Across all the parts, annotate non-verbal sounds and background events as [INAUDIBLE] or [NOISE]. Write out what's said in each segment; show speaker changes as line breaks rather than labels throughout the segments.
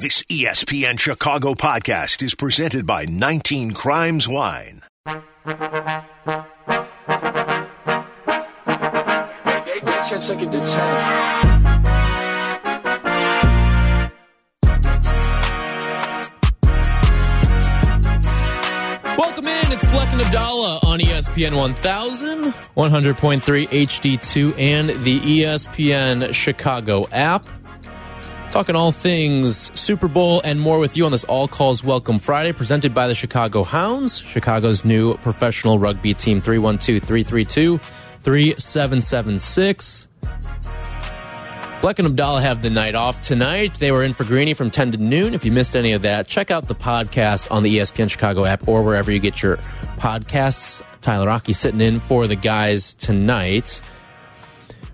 This ESPN Chicago podcast is presented by 19 Crimes Wine.
Welcome in. It's Bleck and Abdallah on ESPN 1000, 100.3 HD2, and the ESPN Chicago app. Talking all things Super Bowl and more with you on this All Calls Welcome Friday, presented by the Chicago Hounds, Chicago's new professional rugby team, 312 332 3776. Bleck and Abdallah have the night off tonight. They were in for Greeny from 10 to noon. If you missed any of that, check out the podcast on the ESPN Chicago app or wherever you get your podcasts. Tyler Rocky sitting in for the guys tonight.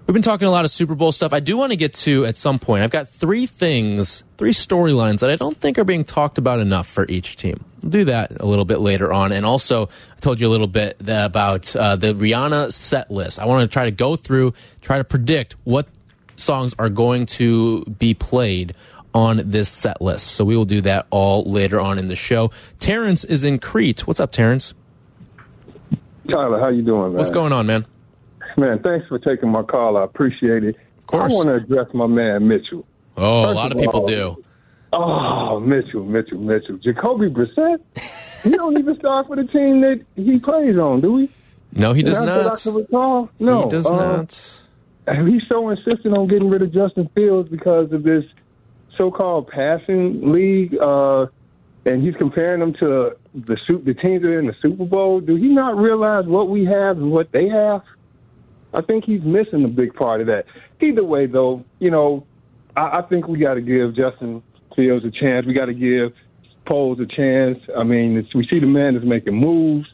We've been talking a lot of Super Bowl stuff. I do want to get to at some point. I've got three things, three storylines that I don't think are being talked about enough for each team. We'll do that a little bit later on. And also, I told you a little bit about uh, the Rihanna set list. I want to try to go through, try to predict what songs are going to be played on this set list. So we will do that all later on in the show. Terrence is in Crete. What's up, Terrence?
Tyler, how you doing, man?
What's going on, man?
Man, thanks for taking my call. I appreciate it. Of
course.
I want to address my man Mitchell.
Oh, a lot of
of
people
all-
do.
Oh, Mitchell, Mitchell, Mitchell. Jacoby Brissett? he don't even start for the team that he plays on, do we?
No, he does
Not that I
not.
can recall. No,
He does
uh,
not.
He's so insistent on getting rid of Justin Fields because of this so-called passing league, uh, and he's comparing them to the the teams that are in the Super Bowl. Do he not realize what we have and what they have? I think he's missing a big part of that. Either way, though, you know, I, I think we got to give Justin Fields a chance. We got to give Poles a chance. I mean, we see the man is making moves.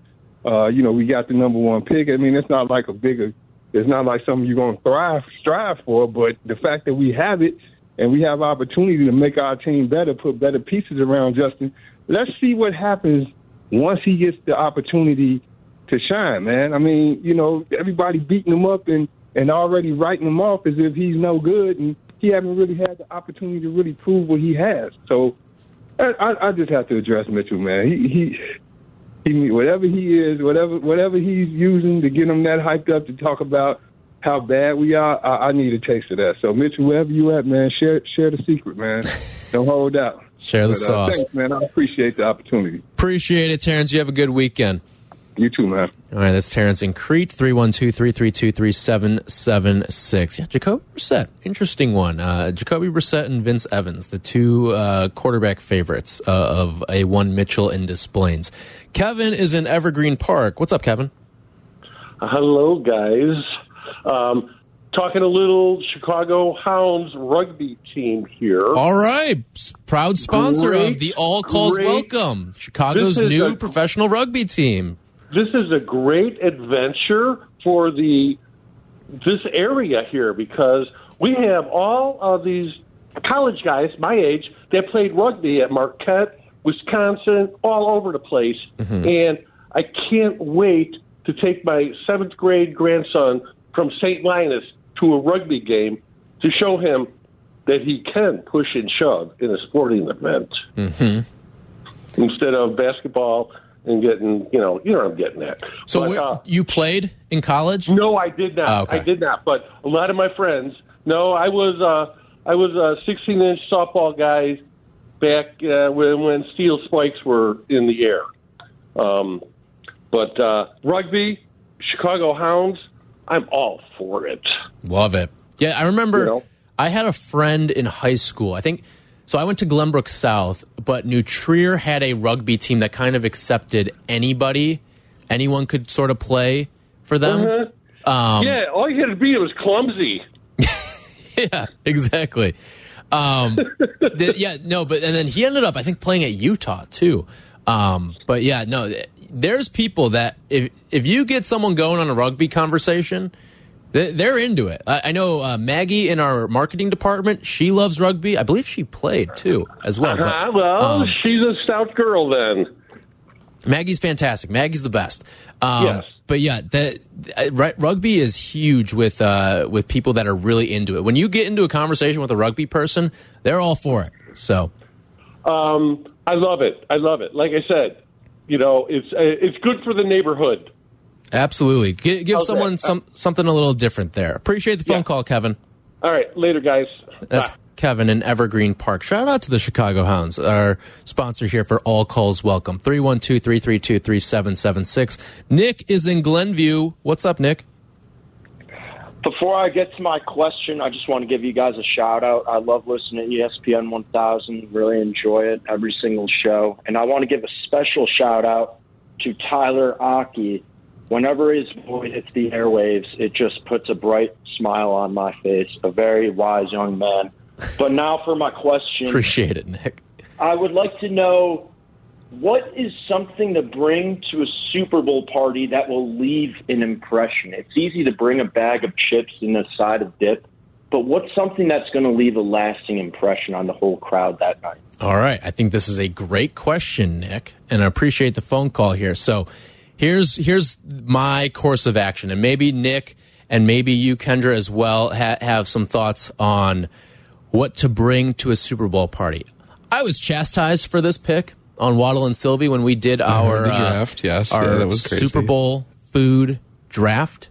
Uh, you know, we got the number one pick. I mean, it's not like a bigger, it's not like something you're going to thrive, strive for, but the fact that we have it and we have opportunity to make our team better, put better pieces around Justin, let's see what happens once he gets the opportunity to shine, man. I mean, you know, everybody beating him up and, and already writing him off as if he's no good, and he hasn't really had the opportunity to really prove what he has. So I, I, just have to address Mitchell, man. He, he he whatever he is, whatever whatever he's using to get him that hyped up to talk about how bad we are, I, I need a taste of that. So Mitchell, wherever you at, man, share share the secret, man. [LAUGHS] Don't hold out.
Share the
But, uh,
sauce.
thanks, man. I appreciate the opportunity.
Appreciate it, Terrence. You have a good weekend.
You too, man.
All right, that's Terrence in Crete, 312 332 3776. Yeah, Jacoby Brissett. Interesting one. Uh, Jacoby Brissett and Vince Evans, the two uh, quarterback favorites uh, of a one Mitchell and Des Plaines. Kevin is in Evergreen Park. What's up, Kevin?
Hello, guys. Um, talking a little Chicago Hounds rugby team here.
All right. Proud sponsor
Great,
of the All Calls
great.
Welcome, Chicago's new
a-
professional rugby team.
This is a great adventure for the this area here because we have all of these college guys my age that played rugby at Marquette, Wisconsin, all over the place, mm-hmm. and I can't wait to take my seventh grade grandson from St. Linus to a rugby game to show him that he can push and shove in a sporting event. Mm-hmm. Instead of basketball and getting, you know, you know what I'm getting at.
So
But,
where-
uh,
you played in college?
no, I did not.
Oh, okay.
I did not. But a lot of my friends, no, I was uh, I was a 16 inch softball guy back uh, when when steel spikes were in the air. Um, but uh, rugby, Chicago Hounds, I'm all for it.
Love it. Yeah, I remember
You know?
I had a friend in high school. I think so. I went to Glenbrook South, but New Trier had a rugby team that kind of accepted anybody, anyone could sort of play for them. Um,
yeah, all you had to be was clumsy. [LAUGHS]
yeah, exactly. Um, [LAUGHS] yeah, no, but and then he ended up, I think, playing at Utah too. Um, but yeah, no, there's people that if if you get someone going on a rugby conversation, they're into it. I, know uh, Maggie in our marketing department. She loves rugby. I believe she played too as well. But,
Ah, well,
um,
she's a stout girl then.
Maggie's fantastic. Maggie's the best. Um,
Yes.
But yeah, that uh, rugby is huge with uh, with people that are really into it. When you get into a conversation with a rugby person, they're all for it. So
Um, I love it. I love it. Like I said, you know, it's it's good for the neighborhood.
Absolutely. Give, give
How's
someone
that?
some something a little different there. Appreciate the phone
Yeah.
call, Kevin.
All right, later, guys.
That's
Bye.
Kevin in Evergreen Park. Shout out to the Chicago Hounds, our sponsor here for All Calls Welcome. 312 332 3776. Nick is in Glenview. What's up, Nick?
Before I get to my question, I just want to give you guys a shout out. I love listening to ESPN 1000, really enjoy it every single show. And I want to give a special shout out to Tyler Aki. Whenever his voice hits the airwaves, it just puts a bright smile on my face. A very wise young man. But now for my question.
Appreciate it, Nick.
I would like to know what is something to bring to a Super Bowl party that will leave an impression? It's easy to bring a bag of chips and a side of dip, but what's something that's going to leave a lasting impression on the whole crowd that night?
All right. I think this is a great question, Nick, and I appreciate the phone call here. So here's here's my course of action, and maybe Nick and maybe you, Kendra, as well, ha have some thoughts on what to bring to a Super Bowl party. I was chastised for this pick on Waddle and Silvy when we did our
heard the
uh,
draft, yes.
our
Yeah, that was crazy.
Super Bowl food draft.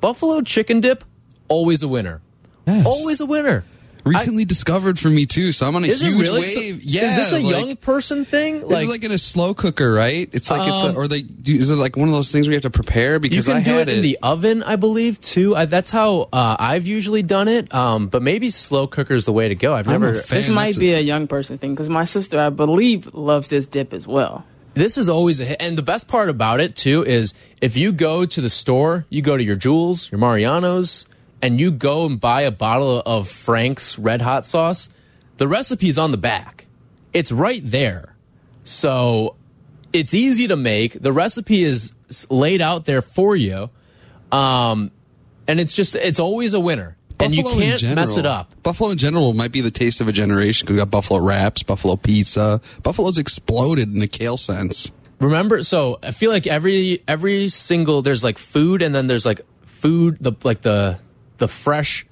Buffalo chicken dip, always a winner.
Yes.
Always a winner.
Recently discovered for me too. So I'm on a huge
really? So-
wave. yeah,
is this a
like,
young person thing?
This is like in a slow cooker, right? It's like it's a, or they do, is it like one of those things where you have to prepare
you
because
can
I
do
had
it in the oven, I believe, too. I, that's how uh, I've usually done it. Um, but maybe slow cooker is the way to go. I've never.
fan.
This might
that's
be a young person thing because my sister, I believe, loves this dip as well.
This is always a hit. And the best part about it, too, is if you go to the store, you go to your Jewels, your Mariano's, and you go and buy a bottle of Frank's Red Hot Sauce, the recipe's on the back. It's right there. So it's easy to make. The recipe is laid out there for you. Um, and it's just, it's always a winner. and you can't mess it up.
Buffalo in general might be the taste of a generation. We got Buffalo wraps, Buffalo pizza. Buffalo's exploded in the kale sense.
remember so i feel like every every single there's like food and then there's like food the like the the fresh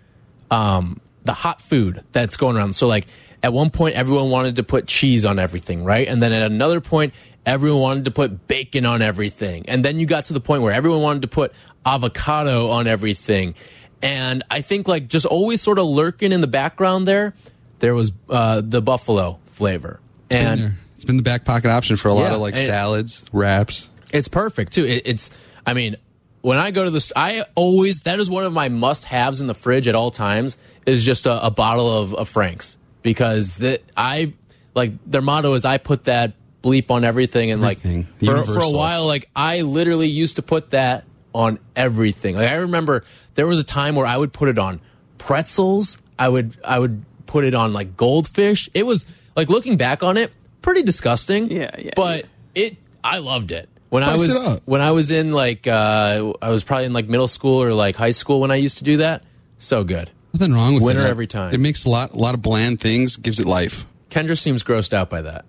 um the hot food that's going around so like at one point everyone wanted to put cheese on everything right and then at another point everyone wanted to put bacon on everything and then you got to the point where everyone wanted to put avocado on everything and i think like just always sort of lurking in the background there there was uh the buffalo flavor and.
It's been the back pocket option for a lot
Yeah,
of like salads, wraps.
It's perfect too. It, it's, I mean, when I go to the, st- I always that is one of my must-haves in the fridge at all times is just a, a bottle of, of Frank's because that I like their motto is I put that bleep on everything and
Everything.
like for, for a while like I literally used to put that on everything. Like I remember there was a time where I would put it on pretzels. I would I would put it on like goldfish. It was like looking back on it, pretty disgusting.
Yeah, yeah,
But it I loved it. When I was
it up.
when I was in like uh I was probably in like middle school or like high school when I used to do that. So good.
Nothing wrong with
Winner
it.
every time.
It makes a lot, a lot of bland things, gives it life.
Kendra seems grossed out by that.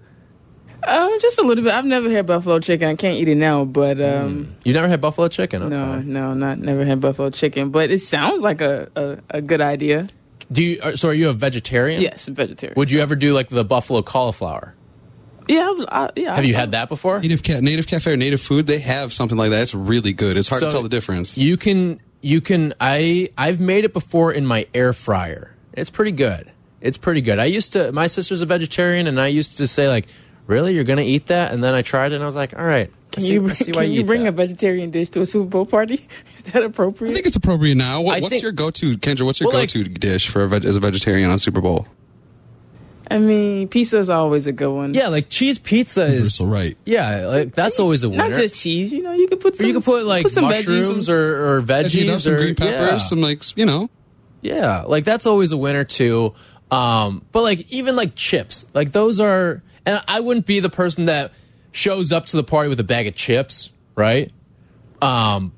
Uh, just a little bit. I've never had buffalo chicken. I can't eat it now, but um,
You never had buffalo chicken? Okay.
no, no, not never had buffalo chicken. But it sounds like a, a, a good idea.
Do you uh, so are you a vegetarian?
Yes, vegetarian.
Would you ever do like the buffalo cauliflower?
Yeah, I was, I, yeah.
Have you had that before?
Native ca- native cafe or native food, they have something like that. It's really good. It's hard to tell the difference.
You can you can I I've made it before in my air fryer. It's pretty good. It's pretty good. I used to my sister's a vegetarian and I used to say like, "Really? You're going to eat that?" And then I tried it and I was like, "All right. I
Can
see,
you
I see why
can
you,
you bring
that.
a vegetarian dish to a Super Bowl party? [LAUGHS] Is that appropriate?
I think it's appropriate now. What, what's
think-
your go-to, Kendra? What's your
Well,
go-to dish for a veg- as a vegetarian on Super Bowl?
I mean, pizza is always a good one.
Yeah, like cheese pizza is
Universal, right.
Yeah, like that's always a winner.
not just cheese. You know, you could put
Or
some.
you could put like
some
mushrooms
veggies, some-
or, or
Veggie it up,
veggies
some
or
green peppers,
yeah.
some like you know.
Yeah, like that's always a winner too. Um, but like even like chips, like those are, and I wouldn't be the person that shows up to the party with a bag of chips, right? Um,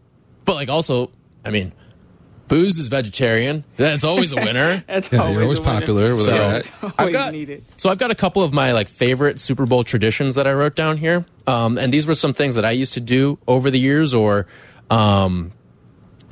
but like also, I mean, booze is vegetarian. That's always a winner. [LAUGHS]
That's
Yeah,
always
you're always
a
popular with
So-
Always
I've got,
needed.
so I've got a couple of my like favorite Super Bowl traditions that I wrote down here, um, and these were some things that I used to do over the years, or, um,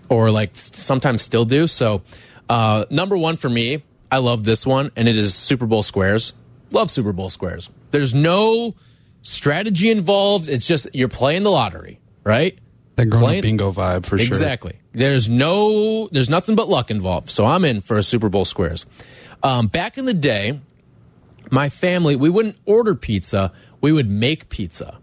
or like sometimes still do. So, uh, number one for me, I love this one, and it is Super Bowl squares. Love Super Bowl squares. There's no strategy involved. It's just you're playing the lottery, right?
That grown
Playing-
up bingo vibe for sure.
Exactly. There's no, there's nothing but luck involved. So I'm in for a Super Bowl squares. Um, back in the day, my family we wouldn't order pizza. We would make pizza,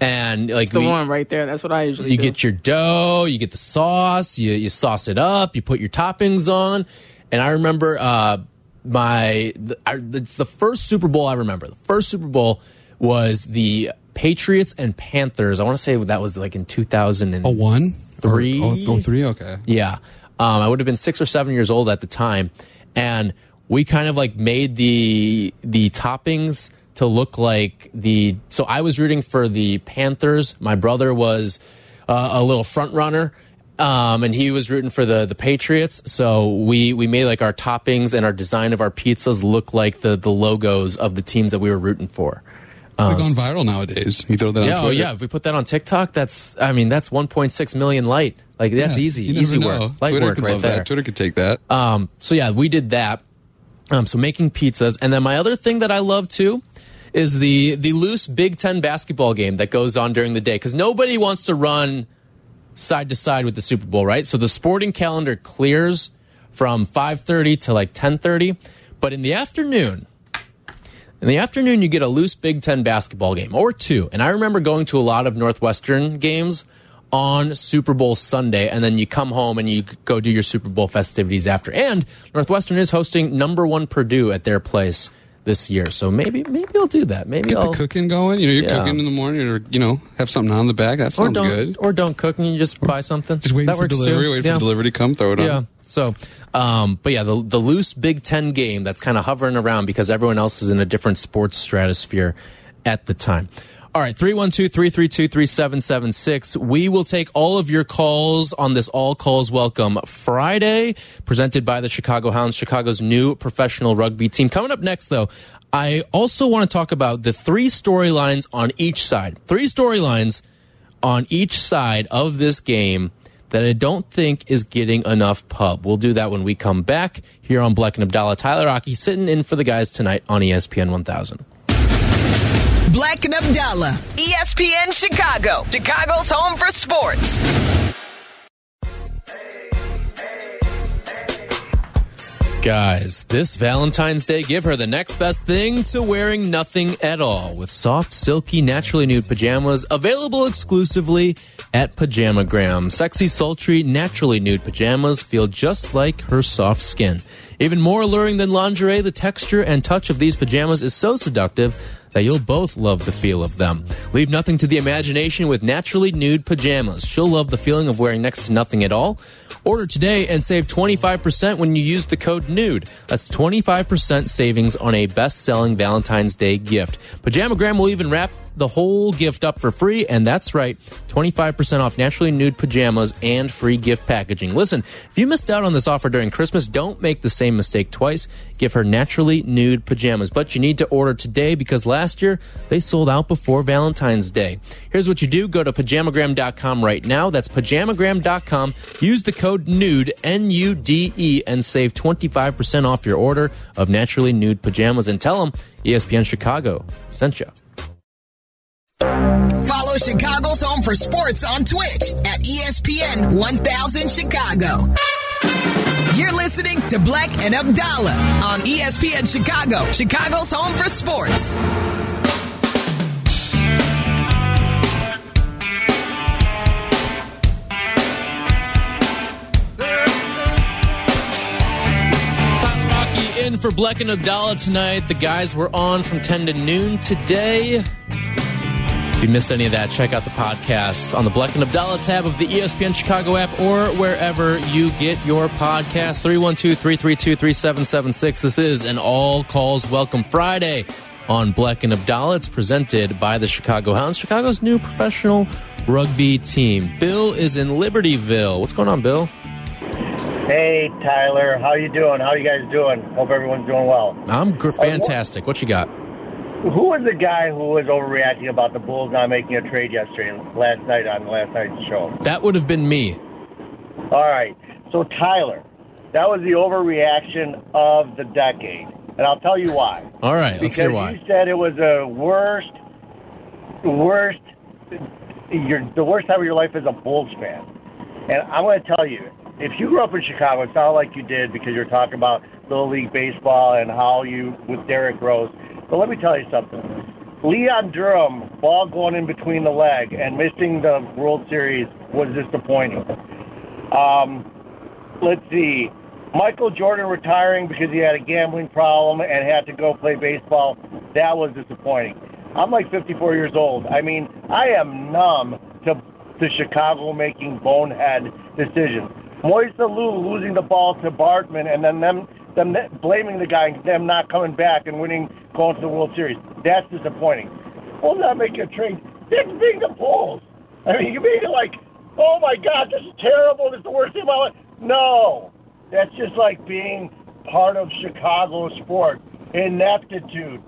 and like
The
we,
one right there. That's what I usually
you
do.
get your dough, you get the sauce, you you sauce it up, you put your toppings on, and I remember uh, my the, I, it's the first Super Bowl I remember. The first Super Bowl was the Patriots and Panthers. I want to say that was like in two thousand and
A?
Three?
Oh, oh, three? Okay.
yeah. Um, I would have been six or seven years old at the time. And we kind of like made the the toppings to look like the so I was rooting for the Panthers. My brother was uh, a little front runner. Um, and he was rooting for the the Patriots. So we we made like our toppings and our design of our pizzas look like the the logos of the teams that we were rooting for.
They've gone viral nowadays. You throw that
Yeah,
on
oh yeah. If we put that on TikTok, that's I mean that's 1.6 million light. Like that's
Yeah,
easy, easy
know.
work, light
Twitter
work
could
right there.
that. Twitter could take that.
Um, so yeah, we did that. Um, so making pizzas, and then my other thing that I love too is the the loose Big Ten basketball game that goes on during the day because nobody wants to run side to side with the Super Bowl, right? So the sporting calendar clears from 5:30 to like 10:30, but in the afternoon, in the afternoon you get a loose Big 10 basketball game or two. And I remember going to a lot of Northwestern games on Super Bowl Sunday and then you come home and you go do your Super Bowl festivities after. And Northwestern is hosting number 1 Purdue at their place this year. So maybe maybe I'll do that. Maybe
Get
I'll
the cooking going. You know, you're
Yeah.
cooking in the morning, or you know, have something on the back. That sounds
don't
good.
or don't cook and you just buy something.
Just waiting
that
for
works
delivery.
too.
Wait
Yeah.
for delivery to come. Throw it on.
Yeah. So, um, but yeah, the the loose Big Ten game that's kind of hovering around because everyone else is in a different sports stratosphere at the time. All right, 312 332 3776. We will take all of your calls on this All Calls Welcome Friday, presented by the Chicago Hounds, Chicago's new professional rugby team. Coming up next, though, I also want to talk about the three storylines on each side. Three storylines on each side of this game that I don't think is getting enough pub. We'll do that when we come back here on Bleck and Abdallah. Tyler Rocky sitting in for the guys tonight on ESPN 1000.
Bleck and Abdallah, ESPN Chicago, Chicago's home for sports.
Guys, this Valentine's Day, give her the next best thing to wearing nothing at all with soft, silky, naturally nude pajamas available exclusively at Pajamagram. Sexy, sultry, naturally nude pajamas feel just like her soft skin. Even more alluring than lingerie, the texture and touch of these pajamas is so seductive that you'll both love the feel of them. Leave nothing to the imagination with naturally nude pajamas. She'll love the feeling of wearing next to nothing at all. Order today and save 25% when you use the code NUDE. That's 25% savings on a best selling Valentine's Day gift. Pajamagram will even wrap the whole gift up for free, and that's right 25% off naturally nude pajamas and free gift packaging. Listen, if you missed out on this offer during Christmas, don't make the same mistake twice. Give her naturally nude pajamas, but you need to order today because last year they sold out before Valentine's Day. Here's what you do go to pajamagram.com right now. That's pajamagram.com. Use the code NUDE, N U D E, and save 25% off your order of naturally nude pajamas. And tell them ESPN Chicago sent you.
Follow Chicago's home for sports on Twitch at ESPN 1000 Chicago. You're listening to Bleck and Abdallah on ESPN Chicago, Chicago's home for sports.
In for Bleck and Abdallah tonight. The guys were on from 10 to noon today. If you missed any of that, check out the podcast on the Bleck and Abdallah tab of the ESPN Chicago app or wherever you get your podcast. 312 332 3776. This is an all calls welcome Friday on Bleck and Abdallah. It's presented by the Chicago Hounds, Chicago's new professional rugby team. Bill is in Libertyville. What's going on, Bill?
Hey Tyler, how you doing? How you guys doing? Hope everyone's doing well.
I'm gr- uh, fantastic. What you got?
Who was the guy who was overreacting about the Bulls not making a trade yesterday, last night on last night's show?
That would have been me.
All right, so Tyler, that was the overreaction of the decade. and I'll tell you why.
All right, let's
because
hear why.
you said it was the worst, worst, your the worst time of your life as a Bulls fan. And I'm going to tell you, if you grew up in Chicago, it's not like you did because you're talking about little league baseball and how you with Derrick Rose. But let me tell you something. Leon Durham, ball going in between the leg and missing the World Series was disappointing. Um, let's see. Michael Jordan retiring because he had a gambling problem and had to go play baseball. That was disappointing. I'm like 54 years old. I mean, I am numb to to Chicago making bonehead decisions. Moises Alou losing the ball to Bartman and then them them blaming the guy and them not coming back and winning, going to the World Series. That's disappointing. Bulls not making a trade. That's being the Bulls. I mean, you made it like, oh my God, this is terrible. This is the worst thing of my life. No, that's just like being part of Chicago sport. Ineptitude.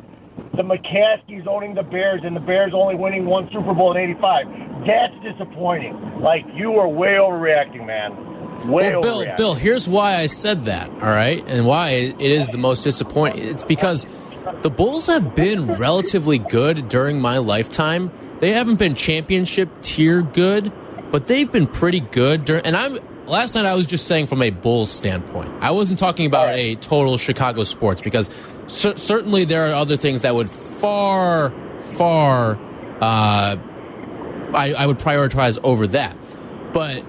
The McCaskies owning the Bears and the Bears only winning one Super Bowl in '85. That's disappointing. Like you were way overreacting, man. Way
Well, Bill. Bill, here's why I said that, all right? And why it is the most disappointing. It's because the Bulls have been relatively good during my lifetime. They haven't been championship tier good, but they've been pretty good during and I'm last night I was just saying from a Bulls standpoint. I wasn't talking about a total Chicago sports because cer- certainly there are other things that would far far uh I, I would prioritize over that. But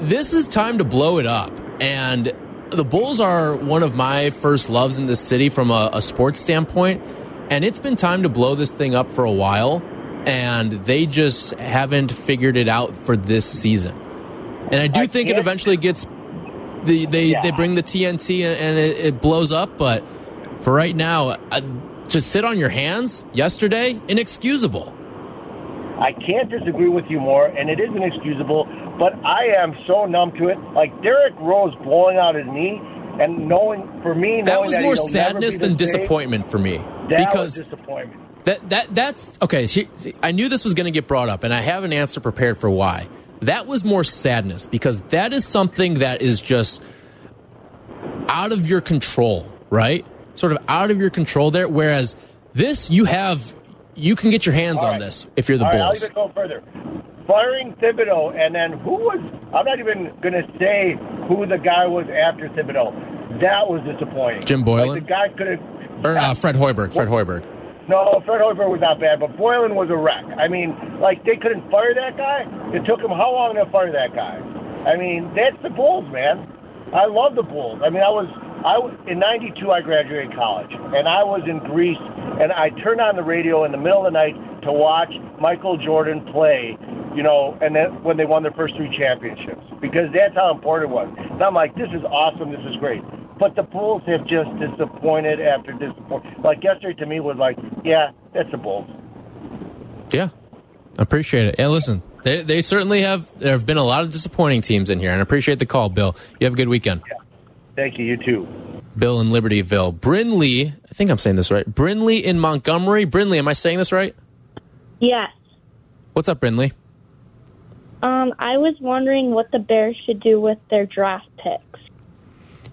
this is time to blow it up. And the Bulls are one of my first loves in this city from a, a sports standpoint. And it's been time to blow this thing up for a while. And they just haven't figured it out for this season. And I do
I
think it eventually gets. The, they
Yeah.
they bring the TNT and, it, it blows up, but for right now, uh, to sit on your hands yesterday, inexcusable.
I can't disagree with you more, and it is inexcusable, but I am so numb to it. Like Derrick Rose blowing out his knee, and knowing for me,
That was
that
more sadness than disappointment for me.
That
because
was disappointment.
That that that's okay. see, I knew this was going to get brought up, and I have an answer prepared for why. That was more sadness because that is something that is just out of your control, right? Sort of out of your control there. Whereas this, you have, you can get your hands
All
on this if you're the
All right,
Bulls.
I'll even go further. Firing Thibodeau, and then who was? I'm not even going to say who the guy was after Thibodeau. That was disappointing.
Jim Boylan?
Like the guy could have.
or uh, Fred Hoiberg. Fred Hoiberg.
No, Fred Hoiberg was not bad, but Boylan was a wreck. I mean, like they couldn't fire that guy. It took them how long to fire that guy? I mean, that's the Bulls, man. I love the Bulls. I mean, I was I was in '92. I graduated college, and I was in Greece, and I turned on the radio in the middle of the night to watch Michael Jordan play. You know, and then when they won their first three championships, because that's how important it was. And I'm like, this is awesome. This is great. But the Bulls have just disappointed after disappointment. Like yesterday to me was like, yeah, that's the Bulls.
Yeah, I appreciate it. Yeah, listen, they they certainly have. There have been a lot of disappointing teams in here, and I appreciate the call, Bill. You have a good weekend.
Thank you. You too.
Bill in Libertyville. Brinley, I think I'm saying this right. Brinley in Montgomery. Brinley, am I saying this right?
Yes.
What's up, Brinley?
Um, I was wondering what the Bears should do with their draft picks.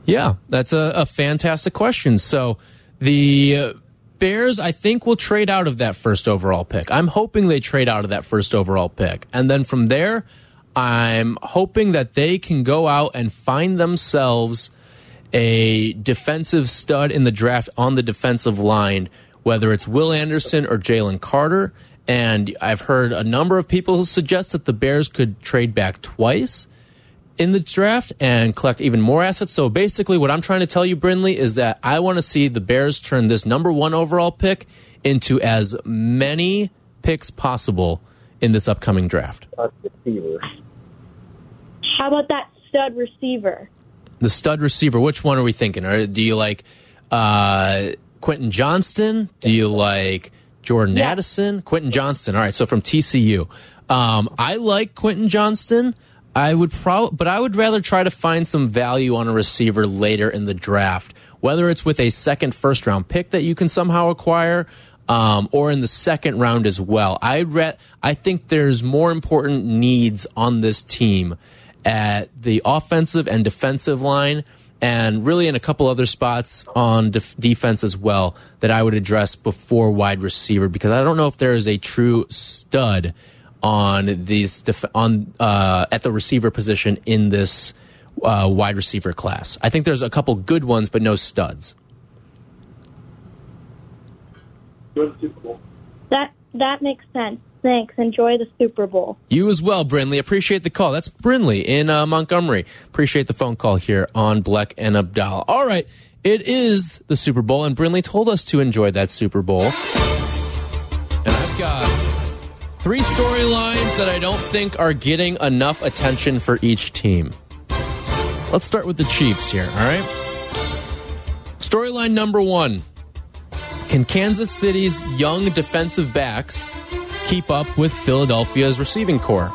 Yeah, that's a, a fantastic question. So the uh, Bears, I think, will trade out of that first overall pick. I'm hoping they trade out of that first overall pick. And then from there, I'm hoping that they can go out and find themselves a defensive stud in the draft on the defensive line, whether it's Will Anderson or Jalen Carter. And I've heard a number of people suggest that the Bears could trade back twice in the draft and collect even more assets. So basically, what I'm trying to tell you, Brinley, is that I want to see the Bears turn this number one overall pick into as many picks possible in this upcoming draft.
How about that stud receiver?
The stud receiver, which one are we thinking? Or do you like uh, Quentin Johnston? Do you like Jordan Addison? Quentin Johnston. All right, so from TCU. Um, I like Quentin Johnston. I would probably, but I would rather try to find some value on a receiver later in the draft, whether it's with a second first round pick that you can somehow acquire, um, or in the second round as well. I I think there's more important needs on this team at the offensive and defensive line and really in a couple other spots on def defense as well that I would address before wide receiver because I don't know if there is a true stud on these on uh, at the receiver position in this uh, wide receiver class. I think there's a couple good ones, but no studs.
That that makes sense. Thanks. Enjoy the Super Bowl.
You as well, Brinley. Appreciate the call. That's Brinley in uh, Montgomery. Appreciate the phone call here on Bleck and Abdal. All right. It is the Super Bowl, and Brinley told us to enjoy that Super Bowl. And I've got three storylines that I don't think are getting enough attention for each team. Let's start with the Chiefs here, all right? Storyline number one Can Kansas City's young defensive backs keep up with Philadelphia's receiving corps?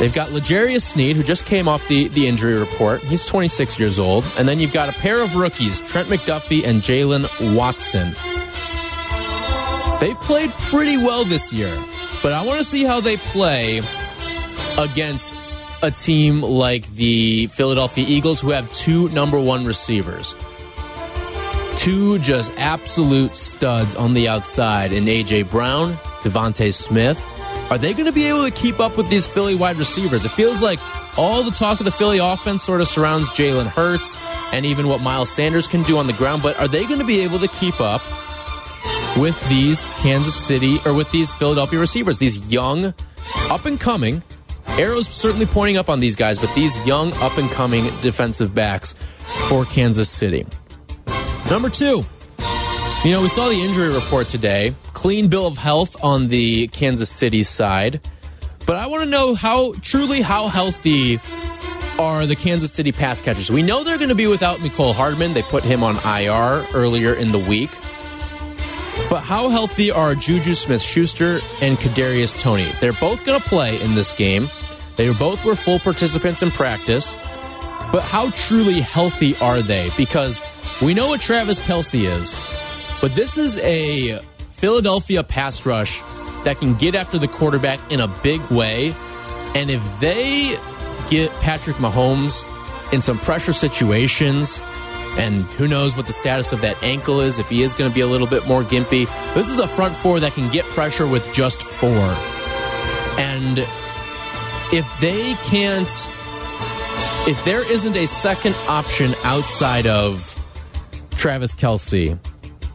They've got L'Jarius Sneed, who just came off the, the injury report. He's 26 years old. And then you've got a pair of rookies, Trent McDuffie and Jaylen Watson. They've played pretty well this year, but I want to see how they play against a team like the Philadelphia Eagles, who have two number one receivers. Two just absolute studs on the outside in A.J. Brown, DeVonta Smith. Are they going to be able to keep up with these Philly wide receivers? It feels like all the talk of the Philly offense sort of surrounds Jalen Hurts and even what Miles Sanders can do on the ground, but are they going to be able to keep up with these Kansas City or with these Philadelphia receivers, these young, up and coming. Arrows certainly pointing up on these guys, but these young, up and coming defensive backs for Kansas City. Number two, you know, we saw the injury report today. Clean bill of health on the Kansas City side. But I want to know how truly how healthy are the Kansas City pass catchers. We know they're going to be without Mecole Hardman. They put him on IR earlier in the week. But how healthy are JuJu Smith-Schuster and Kadarius Toney? They're both going to play in this game. They both were full participants in practice. But how truly healthy are they? Because we know what Travis Kelce is, but this is a Philadelphia pass rush that can get after the quarterback in a big way. And if they get Patrick Mahomes in some pressure situations, and who knows what the status of that ankle is, if he is going to be a little bit more gimpy. This is a front four that can get pressure with just four. And if they can't, if there isn't a second option outside of Travis Kelce,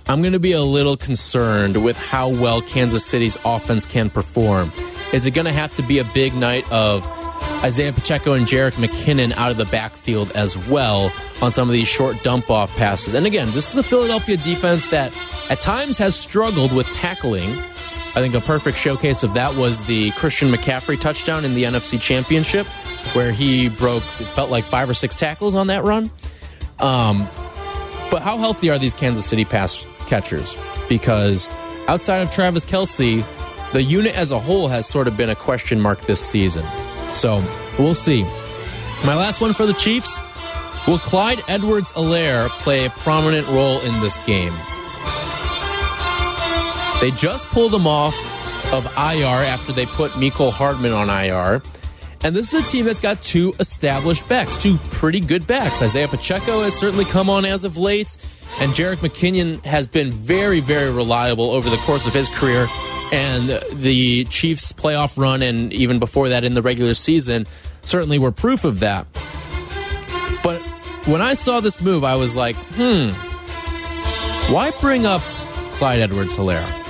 I'm going to be a little concerned with how well Kansas City's offense can perform. Is it going to have to be a big night of Isaiah Pacheco and Jerick McKinnon out of the backfield as well on some of these short dump off passes. And again, this is a Philadelphia defense that at times has struggled with tackling. I think a perfect showcase of that was the Christian McCaffrey touchdown in the NFC Championship, where he broke, felt like five or six tackles on that run. Um, but how healthy are these Kansas City pass catchers? Because outside of Travis Kelce, the unit as a whole has sort of been a question mark this season. So we'll see. My last one for the Chiefs. Will Clyde Edwards-Helaire play a prominent role in this game? They just pulled him off of IR after they put Mecole Hardman on IR. And this is a team that's got two established backs, two pretty good backs. Isaiah Pacheco has certainly come on as of late, and Jerick McKinnon has been very, very reliable over the course of his career. And the Chiefs' playoff run, and even before that in the regular season, certainly were proof of that. But when I saw this move, I was like, hmm, why bring up Clyde Edwards-Helaire?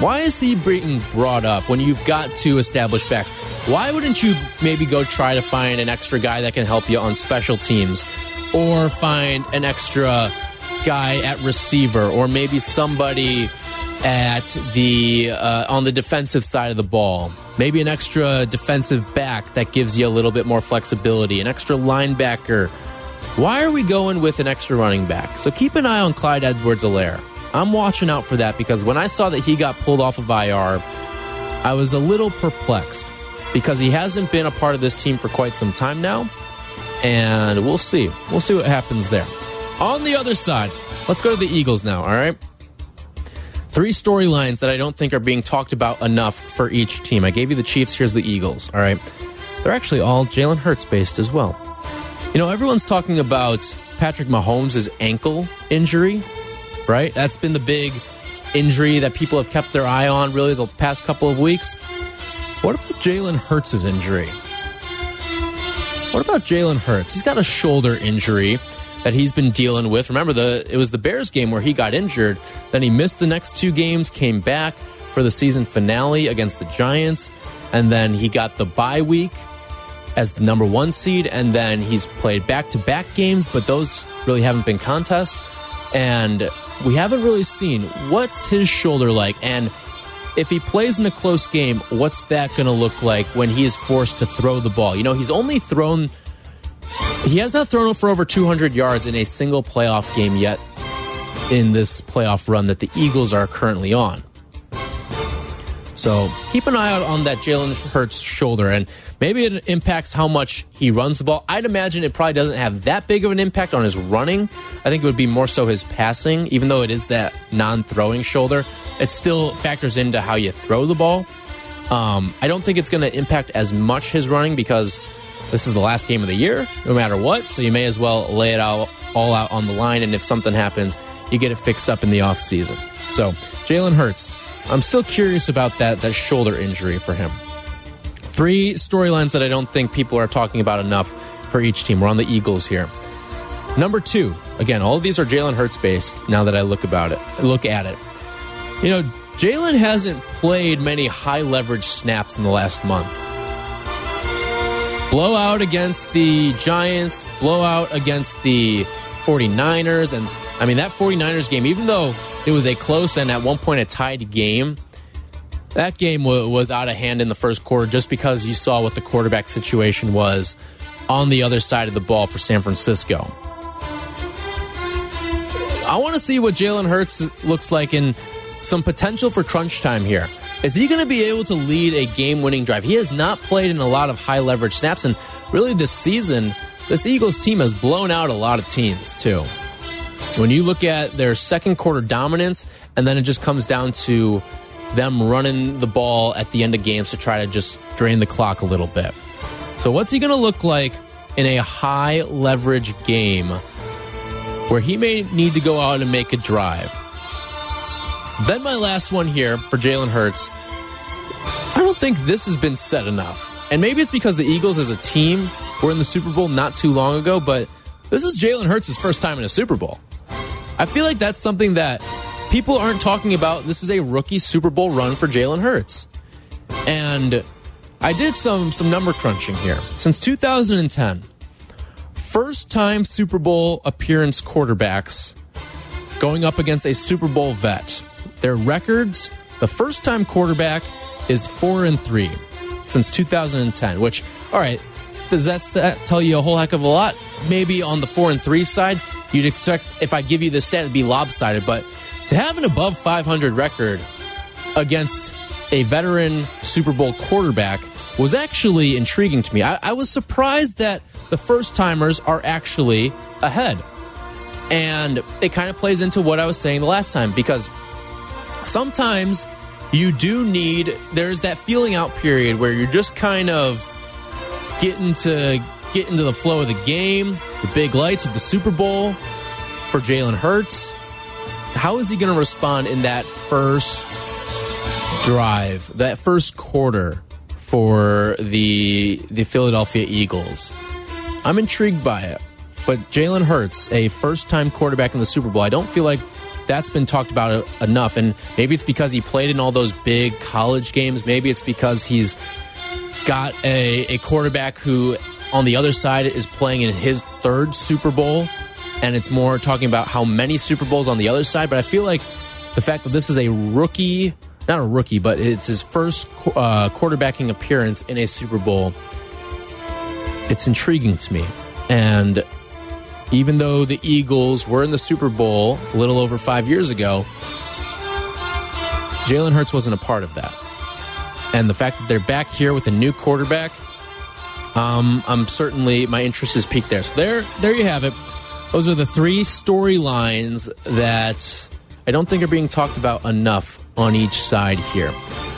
Why is he being brought up when you've got two established backs? Why wouldn't you maybe go try to find an extra guy that can help you on special teams? Or find an extra guy at receiver? Or maybe somebody at the uh, on the defensive side of the ball? Maybe an extra defensive back that gives you a little bit more flexibility an extra linebacker. Why are we going with an extra running back? So keep an eye on Clyde Edwards-Helaire i'm watching out for that because when i saw that he got pulled off of ir i was a little perplexed because he hasn't been a part of this team for quite some time now and we'll see we'll see what happens there on the other side let's go to the eagles now all right Three storylines that I don't think are being talked about enough for each team. I gave you the Chiefs, here's the Eagles, all right? They're actually all Jalen Hurts based as well. You know, everyone's talking about Patrick Mahomes' ankle injury, right? That's been the big injury that people have kept their eye on really the past couple of weeks. What about Jalen Hurts' injury? What about Jalen Hurts? He's got a shoulder injury that he's been dealing with. Remember, the it was the Bears game where he got injured. Then he missed the next two games, came back for the season finale against the Giants, and then he got the bye week as the number one seed, and then he's played back to back games, but those really haven't been contests. And we haven't really seen what's his shoulder like. And if he plays in a close game, what's that going to look like when he is forced to throw the ball? You know, he's only thrown, he has not thrown for over 200 yards in a single playoff game yet in this playoff run that the Eagles are currently on. So keep an eye out on that Jalen Hurts shoulder, and maybe it impacts how much he runs the ball. I'd imagine it probably doesn't have that big of an impact on his running. I think it would be more so his passing, even though it is that non throwing shoulder. It still factors into how you throw the ball. Um, I don't think it's going to impact as much his running because this is the last game of the year, no matter what. So you may as well lay it out all out on the line, and if something happens, you get it fixed up in the offseason. So Jalen Hurts, I'm still curious about that that shoulder injury for him. Three storylines that I don't think people are talking about enough for each team. We're on the Eagles here. Number two, again, all of these are Jalen Hurts based. Now that I look about it, look at it, you know, Jalen hasn't played many high leverage snaps in the last month. Blowout against the Giants, blowout against the 49ers, and I mean that 49ers game, even though it was a close and at one point a tied game. That game was out of hand in the first quarter just because you saw what the quarterback situation was on the other side of the ball for San Francisco. I want to see what Jalen Hurts looks like in some potential for crunch time here. Is he going to be able to lead a game winning drive? He has not played in a lot of high leverage snaps, and really this season, this Eagles team has blown out a lot of teams too. When you look at their second quarter dominance, and then it just comes down to them running the ball at the end of games to try to just drain the clock a little bit. So, what's he going to look like in a high leverage game where he may need to go out and make a drive? Then, my last one here for Jalen Hurts. I don't think this has been said enough. And maybe it's because the Eagles as a team were in the Super Bowl not too long ago, but this is Jalen Hurts' first time in a Super Bowl. I feel like that's something that people aren't talking about. This is a rookie Super Bowl run for Jalen Hurts. And I did some some number crunching here. Since 2010, first time Super Bowl appearance quarterbacks going up against a Super Bowl vet. Their records, the first time quarterback is 4 and 3 since 2010, which all right, does that tell you a whole heck of a lot? Maybe on the 4 and 3 side, You'd expect if I give you the stat, it'd be lopsided, but to have an above 500 record against a veteran Super Bowl quarterback was actually intriguing to me. I, I was surprised that the first timers are actually ahead. And it kind of plays into what I was saying the last time because sometimes you do need, there's that feeling out period where you're just kind of getting to get into the flow of the game, the big lights of the Super Bowl for Jalen Hurts. How is he going to respond in that first drive, that first quarter for the the Philadelphia Eagles? I'm intrigued by it. But Jalen Hurts, a first time quarterback in the Super Bowl, I don't feel like that's been talked about enough. And maybe it's because he played in all those big college games. Maybe it's because he's got a, a quarterback who on the other side is playing in his third Super Bowl, and it's more talking about how many Super Bowls on the other side. But I feel like the fact that this is a rookie, not a rookie, but it's his first uh, quarterbacking appearance in a Super Bowl, it's intriguing to me. And even though the Eagles were in the Super Bowl a little over five years ago, Jalen Hurts wasn't a part of that. And the fact that they're back here with a new quarterback um, I'm certainly my interest is piqued there. So there, there you have it. Those are the three storylines that I don't think are being talked about enough on each side here.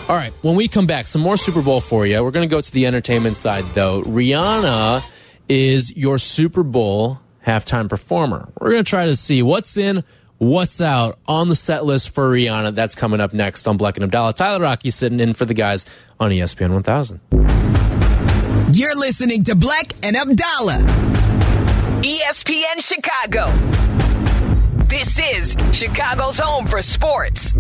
All right, when we come back, some more Super Bowl for you. We're going to go to the entertainment side though. Rihanna is your Super Bowl halftime performer. We're going to try to see what's in, what's out on the set list for Rihanna. That's coming up next on Bleck and Abdallah. Tyler Rocky sitting in for the guys on ESPN 1000.
You're listening to Bleck and Abdallah. ESPN Chicago. This is Chicago's home for sports.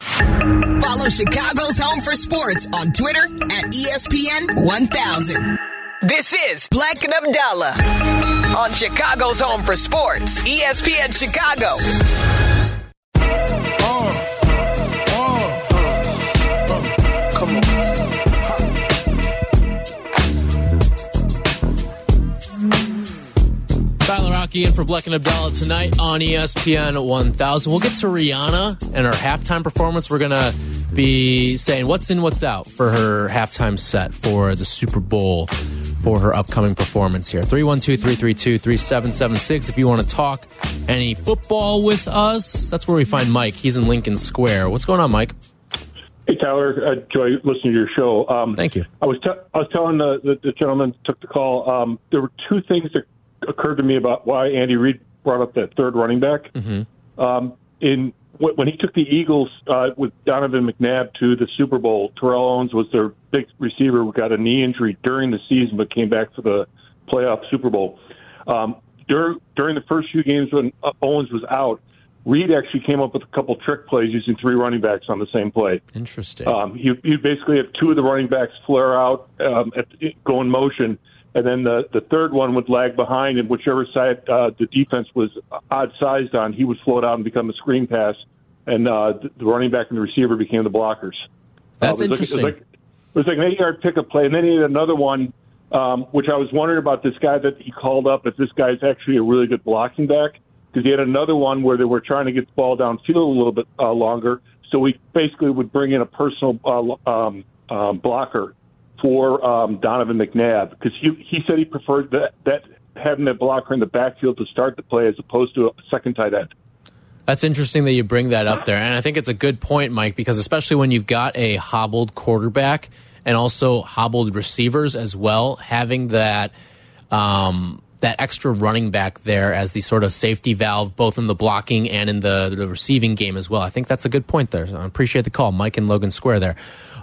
Follow Chicago's home for sports on Twitter at ESPN 1000. This is Bleck and Abdallah on Chicago's home for sports, ESPN Chicago.
Rocky in for Bleck and Abdallah tonight on ESPN 1000. We'll get to Rihanna and her halftime performance. We're going to be saying what's in, what's out for her halftime set for the Super Bowl for her upcoming performance here. 312 332 3776. If you want to talk any football with us, that's where we find Mike. He's in Lincoln Square. What's going on, Mike?
Hey Tyler, uh, enjoy listening to your show. Um,
Thank you.
I was t- I was telling the, the, the gentleman who took the call. Um, there were two things that occurred to me about why Andy Reid brought up that third running back.
Mm-hmm.
Um, in when he took the Eagles uh, with Donovan McNabb to the Super Bowl, Terrell Owens was their big receiver who got a knee injury during the season, but came back for the playoff Super Bowl. Um, dur- during the first few games when uh, Owens was out, Reid actually came up with a couple trick plays using three running backs on the same play.
Interesting.
Um, you, you basically have two of the running backs flare out, um, at, go in motion, and then the, the third one would lag behind, and whichever side uh, the defense was odd sized on, he would float out and become a screen pass, and uh, the, running back and the receiver became the blockers.
That's
Uh,
interesting.
Like, it, was like, it was like an eight yard pickup play, and then he had another one, um, which I was wondering about this guy that he called up. If this guy's actually a really good blocking back, because he had another one where they were trying to get the ball downfield a little bit uh, longer. So we basically would bring in a personal uh, um, um, blocker for um, Donovan McNabb because he he said he preferred that that having that blocker in the backfield to start the play as opposed to a second tight end.
That's interesting that you bring that up there. And I think it's a good point, Mike, because especially when you've got a hobbled quarterback and also hobbled receivers as well, having that um, that extra running back there as the sort of safety valve, both in the blocking and in the, the receiving game as well. I think that's a good point there. So I appreciate the call, Mike and Logan Square there.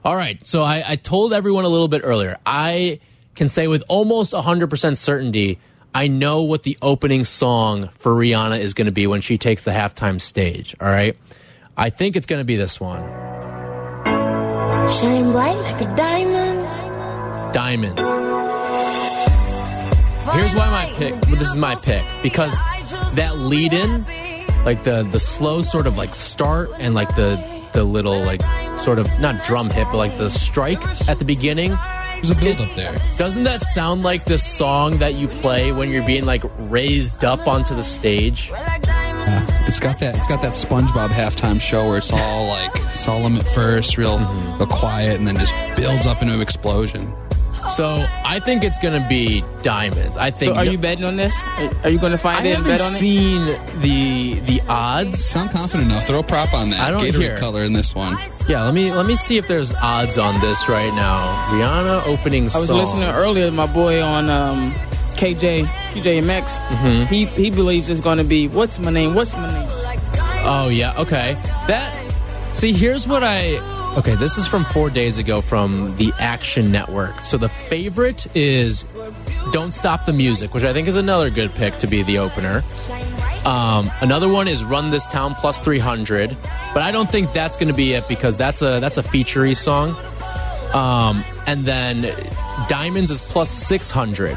All right. So I, I told everyone a little bit earlier. I can say with almost 100% certainty I know what the opening song for Rihanna is going to be when she takes the halftime stage. All right. I think it's going to be this one
Shine bright like a diamond.
Diamonds. Here's why my pick. Well, this is my pick because that lead in, like the the slow sort of like start and like the the little like sort of not drum hit but like the strike at the beginning.
There's a build up there.
Doesn't that sound like the song that you play when you're being like raised up onto the stage?
It's got that. It's got that SpongeBob halftime show where it's all like solemn at first, real,
Mm-hmm.
real quiet, and then just builds up into an explosion.
So I think it's going to be diamonds. I think.
So are you betting on this? Are, are you going to find
I
it I
haven't
bet on it?
seen the the odds.
Sound confident enough. Throw a prop on that.
I don't
Gatorade
hear.
color in this one.
Yeah, let me let me see if there's odds on this right now. Rihanna opening Song.
I was listening earlier. to My boy on um, KJ QJMX.
Mhm.
He he believes it's going to be what's my name? What's my name?
Oh yeah, okay. That see, here's what I. Okay, this is from four days ago from the Action Network. So the favorite is Don't Stop the Music, which I think is another good pick to be the opener. Um, another one is Run This Town plus 300, but I don't think that's going to be it because that's a that's a featurey song. Um, and then Diamonds is plus 600.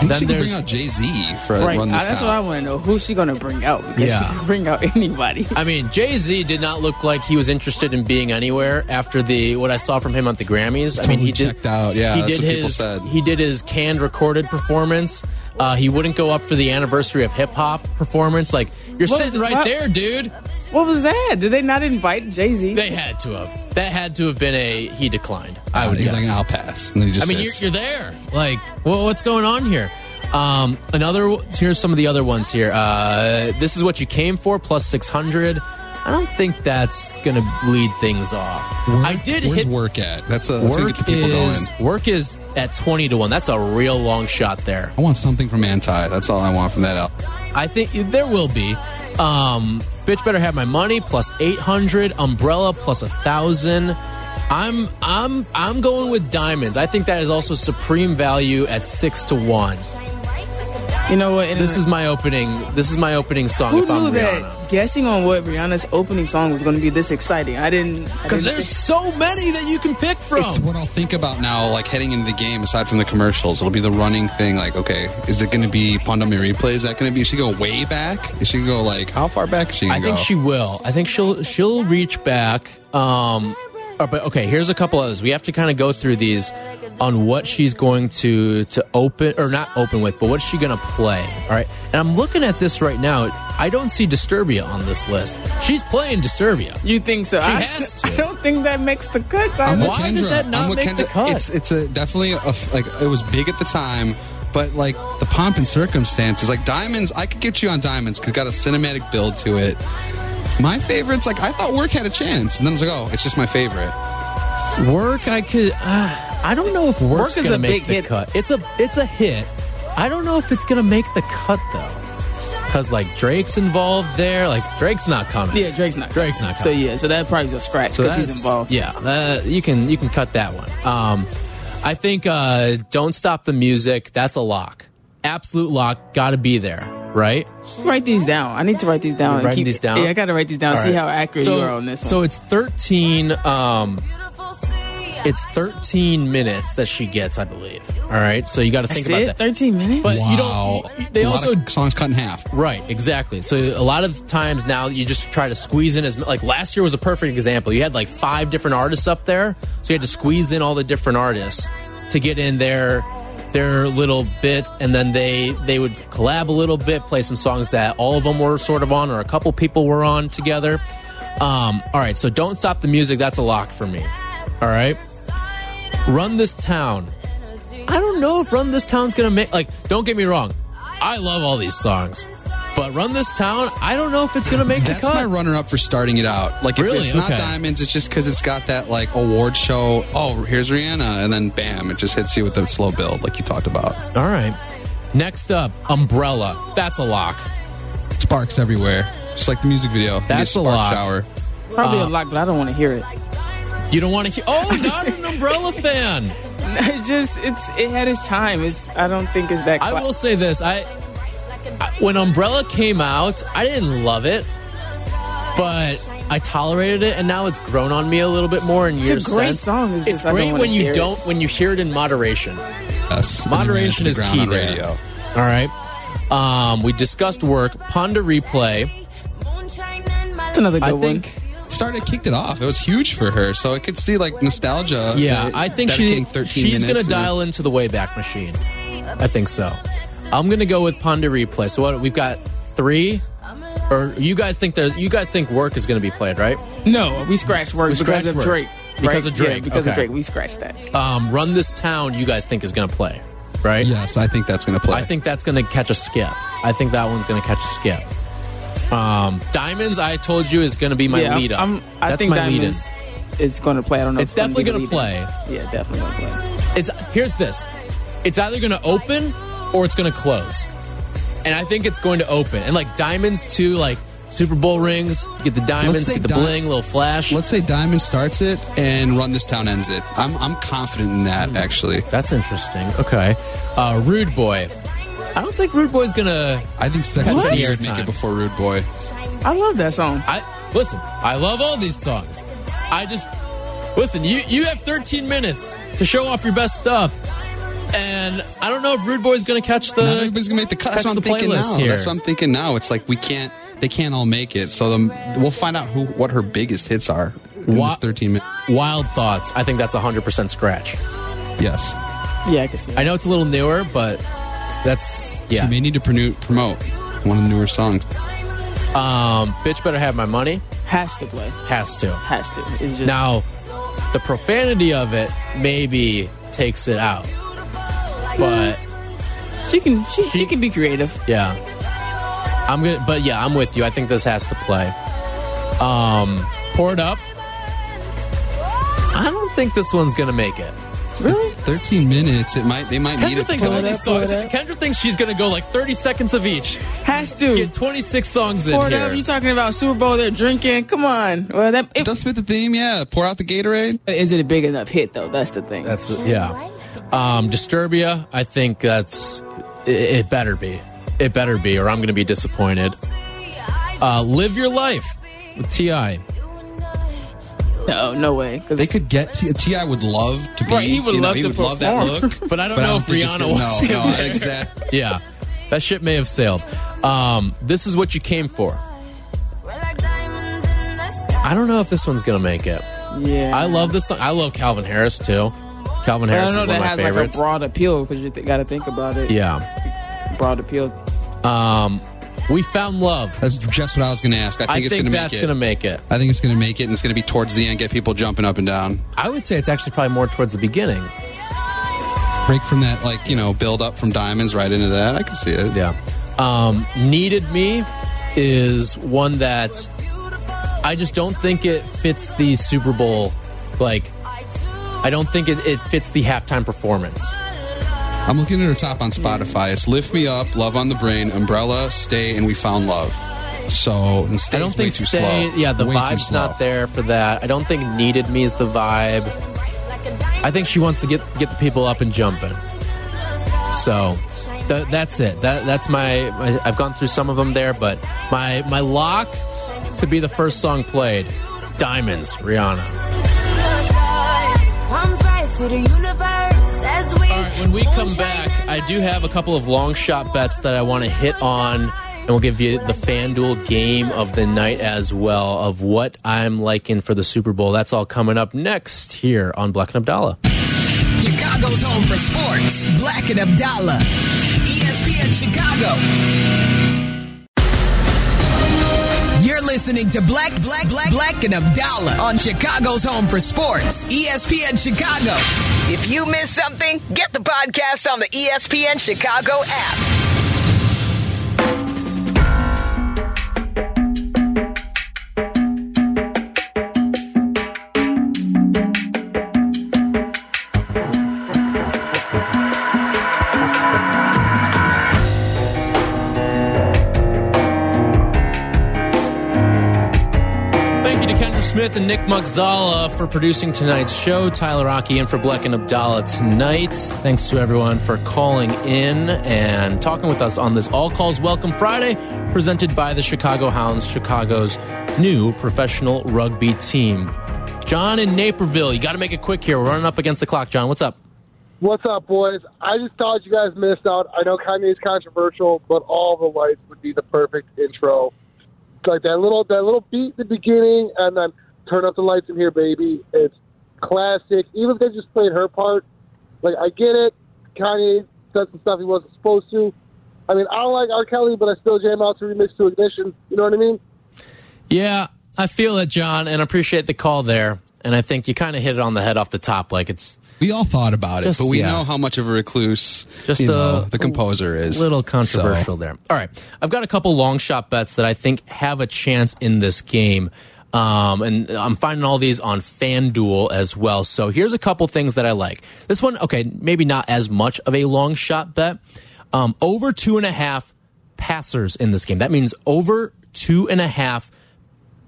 Then she there's, bring out Jay Z for
right,
run this
uh, That's
town.
what I want to know. Who's she going to bring out? Because
yeah.
she can bring out anybody.
I mean, Jay Z did not look like he was interested in being anywhere after the what I saw from him at the Grammys. I mean, he
checked did, out. Yeah,
he did his he did his canned recorded performance uh, he wouldn't go up for the anniversary of hip hop performance. Like you're
What-
sitting right
what-
there, dude.
What was that? Did they not invite Jay Z?
They had to have. That had to have been a he declined. I
Uh,
would
he's
guess.
like, I'll pass. And then he just
I mean, you're,
sits.
you're there. Like, well, what's going on here? Um, another. Here's some of the other ones here. Uh, this is what you came for. Plus six hundred. I don't think that's going to lead things off. I did
Where's
hit
work at? That's a that's
work
get the people
is
going.
work is at 20 to 1. That's a real long shot there.
I want something from Anti. That's all I want from that album.
I think there will be. Um, Bitch better have my money plus 800, Umbrella plus a 1000. I'm I'm I'm going with diamonds. I think that is also supreme value at 6 to 1.
You know what?
This is my opening. This is my opening song
Who
if I'm
knew
Rihanna.
that guessing on what Rihanna's opening song was going to be this exciting? I didn't.
Because
didn't
there's so many that you can pick from.
It's what I'll think about now, like heading into the game. Aside from the commercials, it'll be the running thing. Like, okay, is it going to be Pon de Replay? Is that going to be? Is she go way back? Is she go like how far back is she
I
going to go?
I think she will. I think she'll she'll reach back. Um, uh, but okay, here's a couple others. We have to kind of go through these on what she's going to to open or not open with, but what's she going to play? All right, and I'm looking at this right now. I don't see Disturbia on this list. She's playing Disturbia.
You think so?
She
I,
has [LAUGHS] to.
I don't think that makes the cut.
I'm with
Why does
Kendra.
that not
I'm with
make the
Kendra.
cut?
It's it's a definitely a f- like it was big at the time, but like the pomp and circumstances, like diamonds. I could get you on diamonds because got a cinematic build to it. My favorites, like I thought, work had a chance, and then I was like, oh, it's just my favorite.
Work, I could. Uh, I don't know if work's
Work is
gonna
a
make
big
the
hit.
cut. It's a it's a hit. I don't know if it's gonna make the cut though, because like Drake's involved there. Like Drake's not coming.
Yeah, Drake's not.
Drake's not Coming.
So yeah, so that probably is a scratch
So
because he's involved.
Yeah, that, you can you can cut that one. Um, I think uh, "Don't Stop the Music" that's a lock, absolute lock. Got to be there, right?
Write these down. I need to write these down.
You're writing
keep-
these down?
Yeah, I got to write these down.
All
See
right.
how accurate
so,
you are on this one.
So it's thirteen. Um, it's thirteen minutes that she gets, I believe. All right, so you got to think
That's
about
it?
that.
Thirteen minutes.
But you
Wow.
don't. They
a lot
also
of songs cut in half.
Right, exactly. So a lot of times now you just try to squeeze in as like last year was a perfect example. You had like five different artists up there, so you had to squeeze in all the different artists to get in their their little bit, and then they they would collab a little bit, play some songs that all of them were sort of on, or a couple people were on together. Um, all right, so don't stop the music. That's a lock for me. All right, run this town. I don't know if Run This Town's gonna make like. Don't get me wrong, I love all these songs, but Run This Town, I don't know if it's gonna make the cut.
That's
cut.
my runner-up for starting it out. Like, if
Really?
it's not
Okay.
diamonds, it's just because it's got that like award show. Oh, here's Rihanna, and then bam, it just hits you with the slow build, like you talked about.
all right. Next up, Umbrella. That's a lock.
Sparks everywhere, just like the music video. You
That's a
spark
lot.
shower.
Probably
uh,
a lot, but I don't want to hear it.
You don't want to hear? Oh, not an Umbrella fan. [LAUGHS]
It just it's it had its time. It's I don't think it's that.
I will say this: I, I when Umbrella came out, I didn't love it, but I tolerated it, and now it's grown on me a little bit more. In
It's
your
a great
sense.
song, it's
It's,
just
great when you don't when you hear it in moderation.
Yes,
Moderation is key there.
radio.
All right. Um, we discussed work. Ponder replay.
It's another good
I
one.
Started kicked it off. It was huge for her, so I could see like nostalgia.
Yeah,
uh,
I think she
13
she's gonna
to-
dial into the Wayback Machine. I think so. I'm gonna go with Pon de Replay. So what? We've got three. Or you guys think there's you guys think work is gonna be played, right?
No, we scratched work
We
because
scratched
of
work.
Drake.
Because
right?
of Drake,
Yeah, because of. Drake, we scratched that.
Um, Run this town. You guys think is gonna play, right?
Yes, I think that's gonna play.
I think that's going to catch a skip. I think that one's going to catch a skip. Um, Diamonds, I told you, is going to be my
yeah,
lead up.
I'm, I
That's
think
my lead in.
Diamonds is going to play. I don't know.
It's
if gonna
definitely gonna
lead-in. Yeah, definitely going to play.
It's here's this. It's either going to open or it's going to close, and I think it's going to open. And like Diamonds too, like Super Bowl rings, get the diamonds, get the
Di-
bling, little flash.
Let's say Diamond starts it and Run This Town ends it. I'm I'm confident in that actually.
That's interesting. Okay, uh, Rude Boy. I don't think Rude Boy's gonna.
I think Second
What?
Year make
Airtime.
it before Rude Boy.
I love that song.
I listen. I love all these songs. I just listen. You you have 13 minutes to show off your best stuff, and I don't know if Rude Boy's going to catch the.
Not everybody's gonna make the cut. That's what I'm thinking now.
here.
That's what I'm thinking now. It's like we can't. They can't all make it. So the, we'll find out who what her biggest hits are in
Wa-
this 13 minutes.
Wild thoughts. I think that's 100 percent scratch.
Yes.
Yeah, I can see.
I know it's a little newer, but that's
She
yeah.
may need to promote promote one of the newer songs.
Um, bitch better have my money.
Has to play.
Has to.
Has to. Just
Now, the profanity of it maybe takes it out, but
she can she, she can be creative.
Yeah. I'm gonna but yeah, I'm with you. I think this has to play. Um, pour it up. I don't think this one's gonna make it.
Really?
13 minutes. It might. They might need
Kendra
it.
thinks all these songs. Kendra thinks she's gonna go like 30 seconds of each.
Has to.
Get 26 songs in
Pour it
here.
up. You talking about Super Bowl? They're drinking. Come on. Well, that
It does fit the theme. Yeah. Pour out the Gatorade.
is it a big enough hit though? That's the thing.
That's yeah. Um, Disturbia. I think that's it, it. Better be. It better be, or I'm going to be disappointed. Uh, Live your life with Ti.
no, no way. Because
They could get T- T.I. would love to be.
Right, he would
you know,
love
he
to
would love that look. [LAUGHS]
But I don't
But I
know
don't
if Rihanna
gonna-
wants
no,
him
no, exactly. [LAUGHS]
Yeah, that ship may have sailed. Um, this is what you came for. I don't know if this one's going to make it.
yeah,
I love this song. I love Calvin Harris too. Calvin
I
Harris
don't
is
know
one
that
of my
has
favorites.
like a broad appeal because you got to think about it.
yeah.
broad appeal.
Um, we found love.
That's just what I was going to ask. I think
I
it's going to make
that's
it.
going to make it.
I think it's going to make it, and it's going to be towards the end, get people jumping up and down.
I would say it's actually probably more towards the beginning.
Break from that, like you know, build up from diamonds right into that. I can see it.
Yeah. Um, Needed Me is one that I just don't think it fits the Super Bowl. Like, I don't think it, it fits the halftime performance.
I'm looking at her top on Spotify. It's "Lift Me Up," "Love on the Brain," "Umbrella," "Stay," and "We Found Love." So, and
I don't think stay.
slow.
Yeah, the vibe's not there for that. I don't think Needed Me is the vibe. I think she wants to get get the people up and jumping. So th- that's it. That that's my, my. I've gone through some of them there, but my my lock to be the first song played, Diamonds, Rihanna.
To the universe as we
All right, when we come back, I do have a couple of long shot bets that I want to hit on, and we'll give you the FanDuel game of the night as well of what I'm liking for the Super Bowl. That's all coming up next here on Bleck and Abdallah.
Chicago's home for sports. Bleck and Abdallah. ESPN Chicago. Listening to Bleck, Bleck, Bleck, Bleck and Abdallah on Chicago's home for sports. ESPN Chicago. If you miss something, get the podcast on the ESPN Chicago app.
And Nick Mugzala for producing tonight's show. Tyler Rocky in for Bleck and Abdallah tonight. Thanks to everyone for calling in and talking with us on this All Calls Welcome Friday, presented by the Chicago Hounds, Chicago's new professional rugby team. John in Naperville, you got to make it quick here. We're running up against the clock. John, what's up?
What's up, boys? I just thought you guys missed out. I know Kanye's controversial, but all the lights would be the perfect intro. It's like that little that little beat at the beginning, and then turn up the lights in here, baby. It's classic. Even if they just played her part, like I get it. Kanye said some stuff he wasn't supposed to. I mean, I don't like R. Kelly, but I still jam out to remix to Ignition. You know what I mean?
Yeah, I feel it, John, and I appreciate the call there. And I think you kind of hit it on the head off the top. Like it's
We all thought about it, but we
yeah.
know how much of a recluse
Just
you
a-
know, the composer is.
little controversial
So-
there. All right, I've got a couple long shot bets that I think have a chance in this game. Um, and I'm finding all these on FanDuel as well. So here's a couple things that I like. This one, okay, maybe not as much of a long shot bet. Um, over two and a half passers in this game. That means over two and a half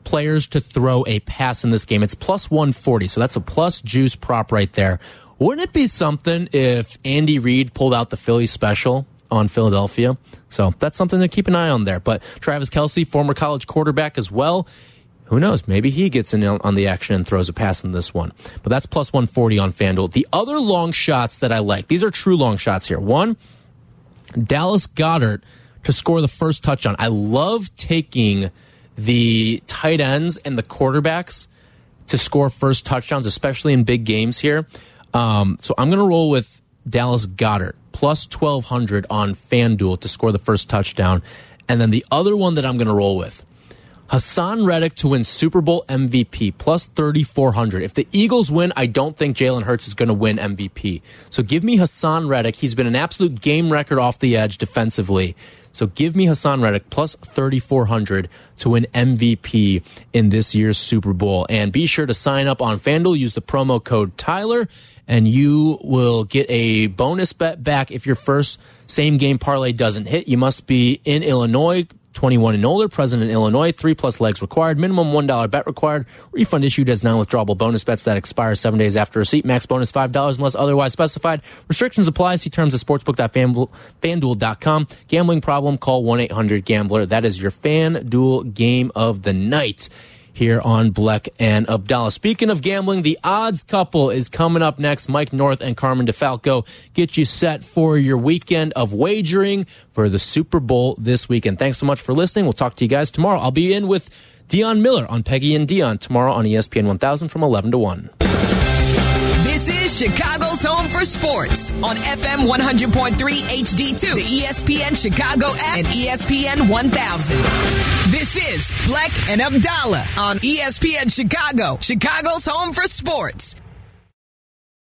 players to throw a pass in this game. It's plus 140, so that's a plus juice prop right there. Wouldn't it be something if Andy Reid pulled out the Philly special on Philadelphia? So that's something to keep an eye on there. But Travis Kelce, former college quarterback as well. Who knows? Maybe he gets in on the action and throws a pass in this one. But that's plus 140 on FanDuel. The other long shots that I like, these are true long shots here. One, Dallas Goedert to score the first touchdown. I love taking the tight ends and the quarterbacks to score first touchdowns, especially in big games here. Um, so I'm going to roll with Dallas Goedert plus 1200 on FanDuel to score the first touchdown. And then the other one that I'm going to roll with Haason Reddick to win Super Bowl MVP plus 3,400. If the Eagles win, I don't think Jalen Hurts is going to win MVP. So give me Haason Reddick. He's been an absolute game record off the edge defensively. So give me Haason Reddick plus 3,400 to win MVP in this year's Super Bowl. And be sure to sign up on FanDuel. Use the promo code Tyler, and you will get a bonus bet back if your first same game parlay doesn't hit. You must be in Illinois. 21 and older, present in Illinois, three plus legs required, minimum $1 bet required, refund issued as non withdrawable bonus bets that expire seven days after receipt, max bonus $5 unless otherwise specified. Restrictions apply. See terms at sportsbook.fanduel.com. Gambling problem, call 1 800 Gambler. That is your FanDuel game of the night here on Bleck and Abdallah. Speaking of gambling, the odds couple is coming up next. Mike North and Carmen DeFalco get you set for your weekend of wagering for the Super Bowl this weekend. Thanks so much for listening. We'll talk to you guys tomorrow. I'll be in with Dion Miller on Peggy and Dion tomorrow on ESPN 1000 from 11 to 1.
Is Chicago's home for sports on FM 100.3 HD2, the ESPN Chicago app, and ESPN 1000. This is Bleck and Abdallah on ESPN Chicago, Chicago's home for sports.